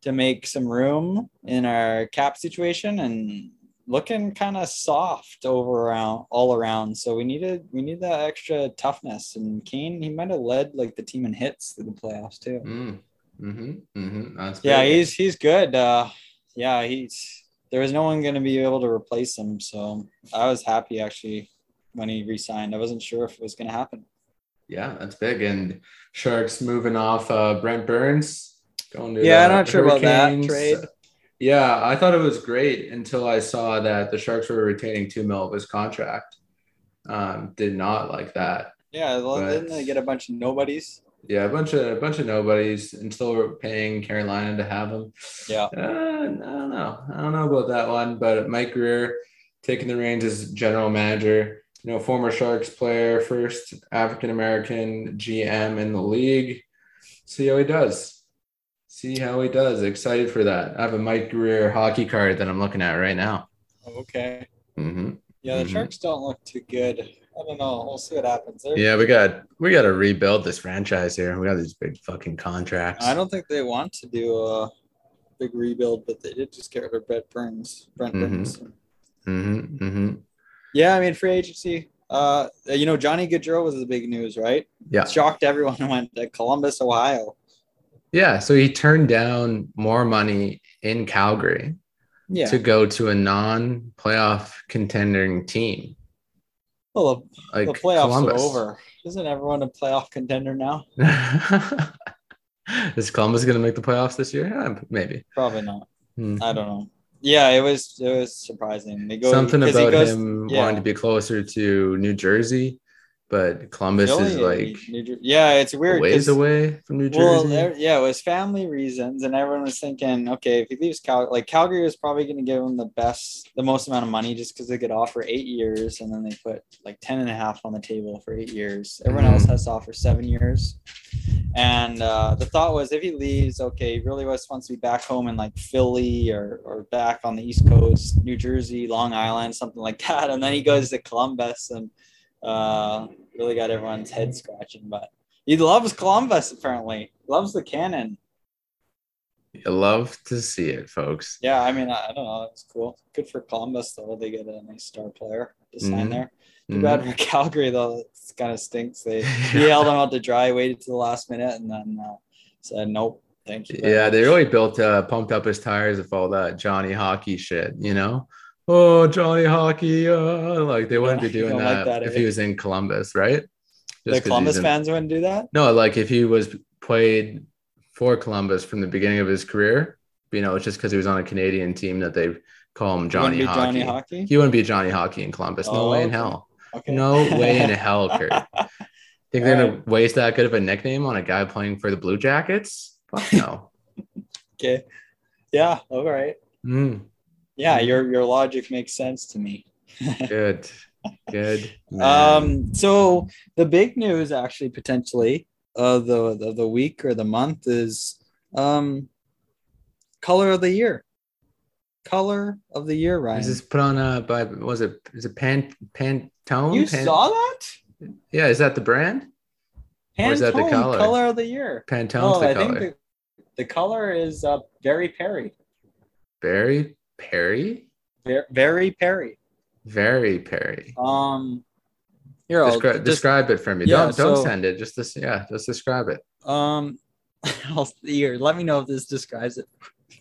Speaker 6: to make some room in our cap situation and looking kind of soft over around all around. So we needed we need that extra toughness. And Kane he might have led like the team in hits through the playoffs too.
Speaker 5: Mm. Mm-hmm. Mm-hmm.
Speaker 6: Yeah, he's he's good. Uh, yeah, he's there was no one going to be able to replace him, so I was happy actually when he resigned. I wasn't sure if it was going to happen.
Speaker 5: yeah, that's big. And Sharks moving off uh, Brent Burns going to
Speaker 6: Yeah, I'm not sure about that trade.
Speaker 5: Yeah, I thought it was great until I saw that the Sharks were retaining two mil of his contract. Um, did not like that.
Speaker 6: Yeah, well,
Speaker 5: But-
Speaker 6: didn't they get a bunch of nobodies?
Speaker 5: Yeah, a bunch of a bunch of nobodies, and still we're paying Carolina to have him.
Speaker 6: Yeah.
Speaker 5: Uh, I don't know. I don't know about that one, but Mike Grier taking the reins as general manager. You know, former Sharks player, first African American GM in the league. See how he does. See how he does. Excited for that. I have a Mike Grier hockey card that I'm looking at right now.
Speaker 6: Okay.
Speaker 5: hmm
Speaker 6: Yeah, the
Speaker 5: Mhm.
Speaker 6: Sharks don't look too good. I don't know. We'll see what happens. They're-
Speaker 5: Yeah, we got we got to rebuild this franchise here. We got these big fucking contracts.
Speaker 6: I don't think they want to do a big rebuild, but they did just get rid of Brett Burns. Brent
Speaker 5: Mhm.
Speaker 6: Burns.
Speaker 5: hmm hmm
Speaker 6: Yeah, I mean free agency. Uh, you know Johnny Gaudreau was the big news, right?
Speaker 5: Yeah.
Speaker 6: shocked everyone [laughs] and went to Columbus, Ohio.
Speaker 5: Yeah, so he turned down more money in Calgary
Speaker 6: Yeah.
Speaker 5: to go to a non-playoff contending team
Speaker 6: well, the,
Speaker 5: like
Speaker 6: the playoffs
Speaker 5: Columbus.
Speaker 6: are over. Isn't everyone a playoff contender now? [laughs]
Speaker 5: Is Columbus going to make the playoffs this year? Yeah, maybe.
Speaker 6: Probably not.
Speaker 5: Hmm.
Speaker 6: I don't know. Yeah, it was it was surprising. They go
Speaker 5: Something about
Speaker 6: goes-
Speaker 5: him
Speaker 6: yeah.
Speaker 5: wanting to be closer to New Jersey, but Columbus is like
Speaker 6: New Jer- yeah, it's weird.
Speaker 5: ways away from New Jersey.
Speaker 6: Well, there, yeah, it was family reasons, and everyone was thinking, okay, if he leaves Cal, like Calgary was probably going to give him the best, the most amount of money, just because they could offer eight years, and then they put like ten and a half on the table for eight years. Everyone else
Speaker 5: Mhm.
Speaker 6: has to offer seven years, and uh, the thought was, if he leaves, okay, he really was wants to be back home in like Philly or or back on the East Coast, New Jersey, Long Island, something like [laughs] that, and then he goes to Columbus and uh, really got everyone's head scratching, but. He loves Columbus, apparently. Loves the cannon.
Speaker 5: you love to see it, folks.
Speaker 6: Yeah, I mean, I, I don't know. It's cool. Good for Columbus, though. They get a nice star player to sign
Speaker 5: Mhm.
Speaker 6: there. Too
Speaker 5: Mhm.
Speaker 6: bad for [laughs] Calgary, though. It kind of stinks. They [laughs] he held him out to dry, waited to the last minute, and then uh, said, nope, thank you.
Speaker 5: Yeah,
Speaker 6: much."
Speaker 5: they really built, uh, pumped up his tires with all that Johnny Hockey shit, you know? Oh, Johnny Hockey. Uh, like they wouldn't
Speaker 6: Yeah,
Speaker 5: be [laughs] doing
Speaker 6: don't like
Speaker 5: that,
Speaker 6: that,
Speaker 5: if
Speaker 6: eh?
Speaker 5: he was in Columbus, right?
Speaker 6: The Columbus
Speaker 5: in-
Speaker 6: fans wouldn't do that?
Speaker 5: No, like if he was played for Columbus from the beginning of his career, you know, it's just because he was on a Canadian team that they call him Johnny Hockey.
Speaker 6: Johnny Hockey?
Speaker 5: He wouldn't be Johnny Hockey in Columbus. No
Speaker 6: Oh,
Speaker 5: way in hell.
Speaker 6: Okay.
Speaker 5: No way in [laughs] hell, Kurt. Think they're gonna waste that good of a nickname on a guy playing for the Blue Jackets? Fuck no. [laughs]
Speaker 6: Okay. Yeah, all right.
Speaker 5: Mm,
Speaker 6: Yeah, your your logic makes sense to me. [laughs]
Speaker 5: good. Good.
Speaker 6: Um, so the big news actually potentially of the, the the week or the month is um color of the year. Color of the year, Ryan.
Speaker 5: Is this put on uh by was it is it Pan Pantone?
Speaker 6: you
Speaker 5: Pan-
Speaker 6: saw that?
Speaker 5: Yeah, is that the brand? Or is that the
Speaker 6: Pantone
Speaker 5: color?
Speaker 6: of the year.
Speaker 5: Pantone's
Speaker 6: No,
Speaker 5: the
Speaker 6: I
Speaker 5: color.
Speaker 6: think the, the color is uh very Peri.
Speaker 5: Barry Peri?
Speaker 6: Ver- Very Peri.
Speaker 5: Very Peri.
Speaker 6: Um here
Speaker 5: Descri-
Speaker 6: just-
Speaker 5: describe it for me.
Speaker 6: Yeah,
Speaker 5: don't don't
Speaker 6: so-
Speaker 5: send it. Just this yeah, just describe it.
Speaker 6: um [laughs] I'll see here, let me know if this describes it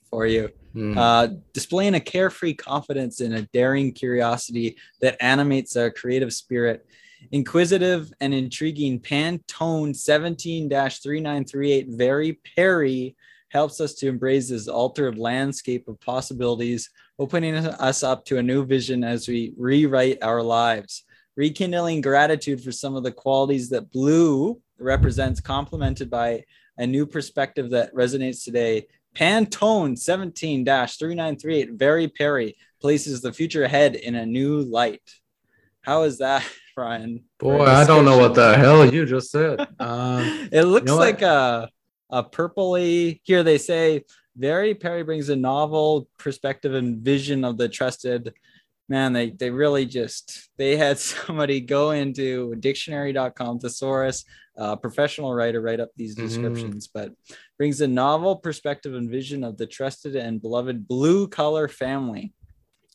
Speaker 6: for you.
Speaker 5: Hmm.
Speaker 6: uh, displaying a carefree confidence and a daring curiosity that animates our creative spirit. Inquisitive and intriguing Pantone 17 3938 Very Peri helps us to embrace this altered landscape of possibilities, opening us up to a new vision as we rewrite our lives. Rekindling gratitude for some of the qualities that blue represents, complemented by a new perspective that resonates today. Pantone 17 3938, Very Peri, places the future ahead in a new light. How is that [laughs] Ryan. for
Speaker 5: Boy, I don't know what the hell you just said. Um, [laughs]
Speaker 6: it looks
Speaker 5: know what?
Speaker 6: like a a purpley. Here they say very Peri brings a novel perspective and vision of the trusted. Man, they they really just they had [laughs] somebody go into dictionary.com thesaurus, uh, professional writer write up these
Speaker 5: Mhm.
Speaker 6: descriptions, but brings a novel perspective and vision of the trusted and beloved blue color family,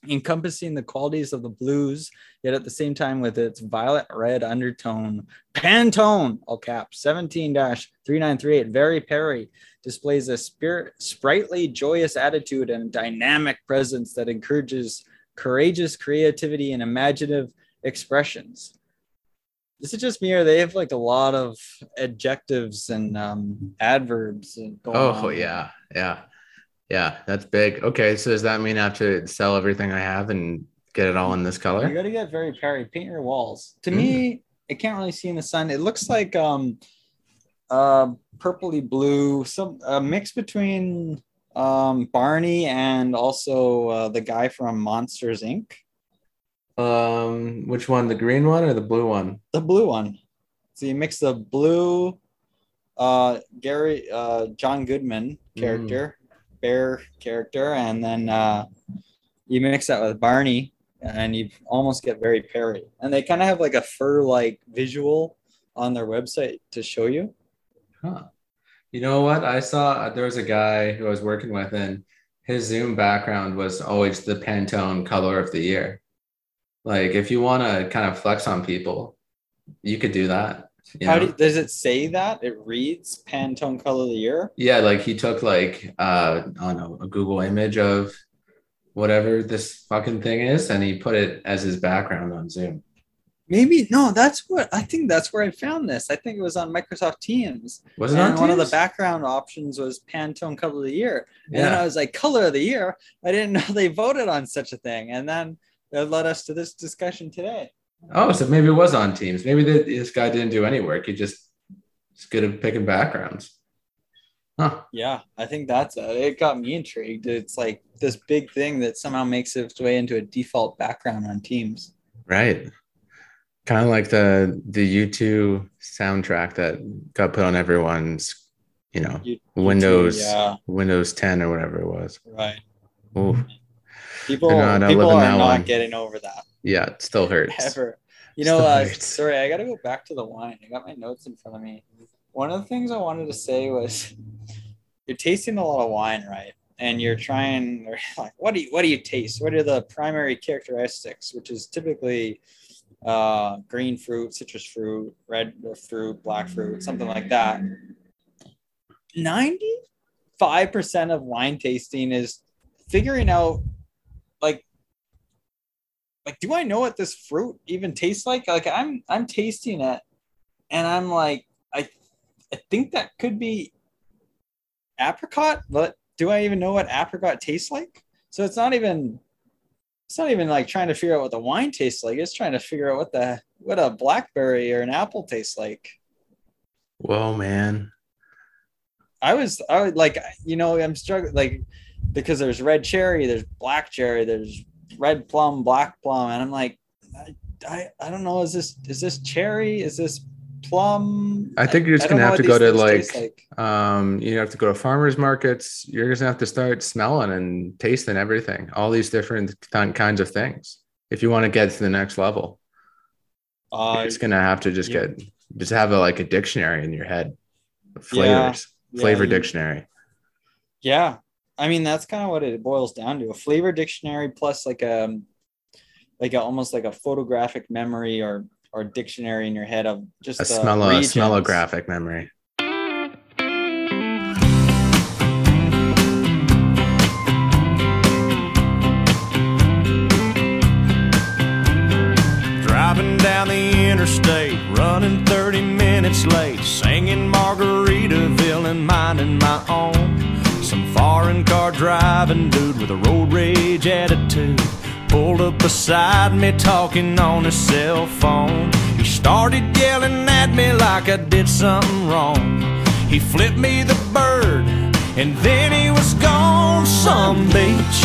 Speaker 6: encompassing the qualities of the blues yet at the same time with its violet red undertone. Pantone, all caps, 17 3938. Very Peri displays a spirit, sprightly, joyous attitude and dynamic presence that encourages courageous creativity and imaginative expressions. This is just me, or they have like a lot of adjectives and um, adverbs. and going
Speaker 5: oh
Speaker 6: on.
Speaker 5: yeah, yeah, yeah. That's big. Okay, so does that mean I have to sell everything I have and get it all in this color?
Speaker 6: You got to get very Peri. Paint your walls. To
Speaker 5: Mm.
Speaker 6: me, it can't really see in the sun. It looks like um, uh, purpley blue, some a mix between um, Barney and also uh, the guy from Monsters Inc.
Speaker 5: Um, which one? The green one or the blue one?
Speaker 6: The blue one. So you mix the blue, uh, Gary, uh, John Goodman character, bear character, and then uh, you mix that with Barney, and you almost get very Peri. And they kind of have like a fur-like visual on their website to show you.
Speaker 5: Huh. You know what? I saw there was a guy who I was working with, and his Zoom background was always the Pantone color of the year. Like, if you want to kind of flex on people, you could do that. You
Speaker 6: How do, does it say that? It reads Pantone Color of the Year.
Speaker 5: Yeah, like he took like uh I don't know, a Google image of whatever this fucking thing is, and he put it as his background on Zoom.
Speaker 6: Maybe no, that's what I think. That's where I found this. I think it was on Microsoft Teams.
Speaker 5: Was it
Speaker 6: and
Speaker 5: on
Speaker 6: one of the background options was Pantone Color of the Year. And then I was like, Color of the Year. I didn't [laughs] know they voted on such a thing. And then that led us to this discussion today.
Speaker 5: Oh, so maybe it was on Teams. Maybe the, this guy didn't do any work. He just is good at picking backgrounds. Huh.
Speaker 6: Yeah, I think that's it. It got me intrigued. It's like this big thing that somehow makes its way into a default background on Teams.
Speaker 5: Right. Kind of like the the U2 soundtrack that got put on everyone's, you know,
Speaker 6: You-
Speaker 5: Windows
Speaker 6: yeah.
Speaker 5: Windows 10 or whatever it was.
Speaker 6: Right.
Speaker 5: Ooh.
Speaker 6: People,
Speaker 5: not
Speaker 6: people are not
Speaker 5: one.
Speaker 6: getting over that.
Speaker 5: Yeah, it still [laughs] hurts.
Speaker 6: ever. You know, uh, sorry, I got to go back to the wine. I got my notes in front of me. One of the things I wanted to say was, [laughs] you're tasting a lot of wine, right? And you're trying, [laughs] or like, what do you, what do you taste? What are the primary characteristics? Which is typically uh, green fruit, citrus fruit, red fruit, black fruit, something like that. Ninety-five percent of wine tasting is figuring out, like do i know what this fruit even tastes like? Like i'm i'm tasting it and i'm like i i think that could be apricot but do i even know what apricot tastes like? So it's not even it's not even like trying to figure out what the wine tastes like. It's trying to figure out what the what a blackberry or an apple tastes like.
Speaker 5: Whoa, man.
Speaker 6: I was I would like you know I'm struggling like because there's red cherry, there's black cherry, there's red plum, black plum, and I'm like I I, I don't know is this is this cherry is this plum?
Speaker 5: I think you're just
Speaker 6: I
Speaker 5: gonna
Speaker 6: know
Speaker 5: have to go to
Speaker 6: things
Speaker 5: like, um, you have to go to farmers markets. You're just gonna have to start smelling and tasting everything, all these different th- kinds of things. If you want to get to the next level,
Speaker 6: uh,
Speaker 5: you're just gonna have to just
Speaker 6: yeah.
Speaker 5: get just have a like a dictionary in your head, of
Speaker 6: Yeah.
Speaker 5: flavors,
Speaker 6: Yeah,
Speaker 5: flavor
Speaker 6: you-
Speaker 5: dictionary.
Speaker 6: yeah. I mean that's kind of what it boils down to a flavor dictionary plus like a like a, almost like a photographic memory or or dictionary in your head of just
Speaker 5: A
Speaker 6: the
Speaker 5: smell, a
Speaker 6: regions.
Speaker 5: smellographic memory.
Speaker 7: Driving down the interstate, running 30 minutes late, singing Margaritaville and minding my own foreign car driving dude with a road rage attitude pulled up beside me talking on his cell phone. He started yelling at me like I did something wrong. He flipped me the bird and then he was gone some beach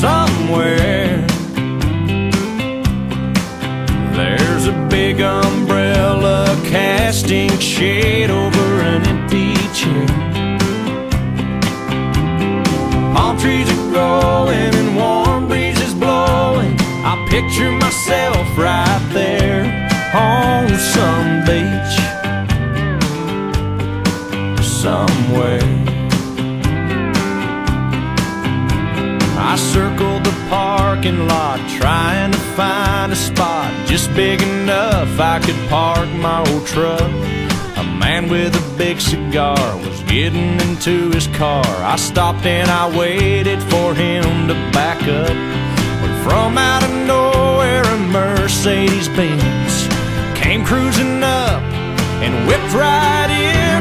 Speaker 7: somewhere. There's a big umbrella casting shade over an empty chair. Palm trees are growing and warm breezes blowing. I picture myself right there on some beach somewhere. I circled the parking lot trying to find a spot just big enough I could park my old truck. Man with a big cigar was getting into his car. I stopped and I waited for him to back up. When from out of nowhere a Mercedes Benz came cruising up and whipped right in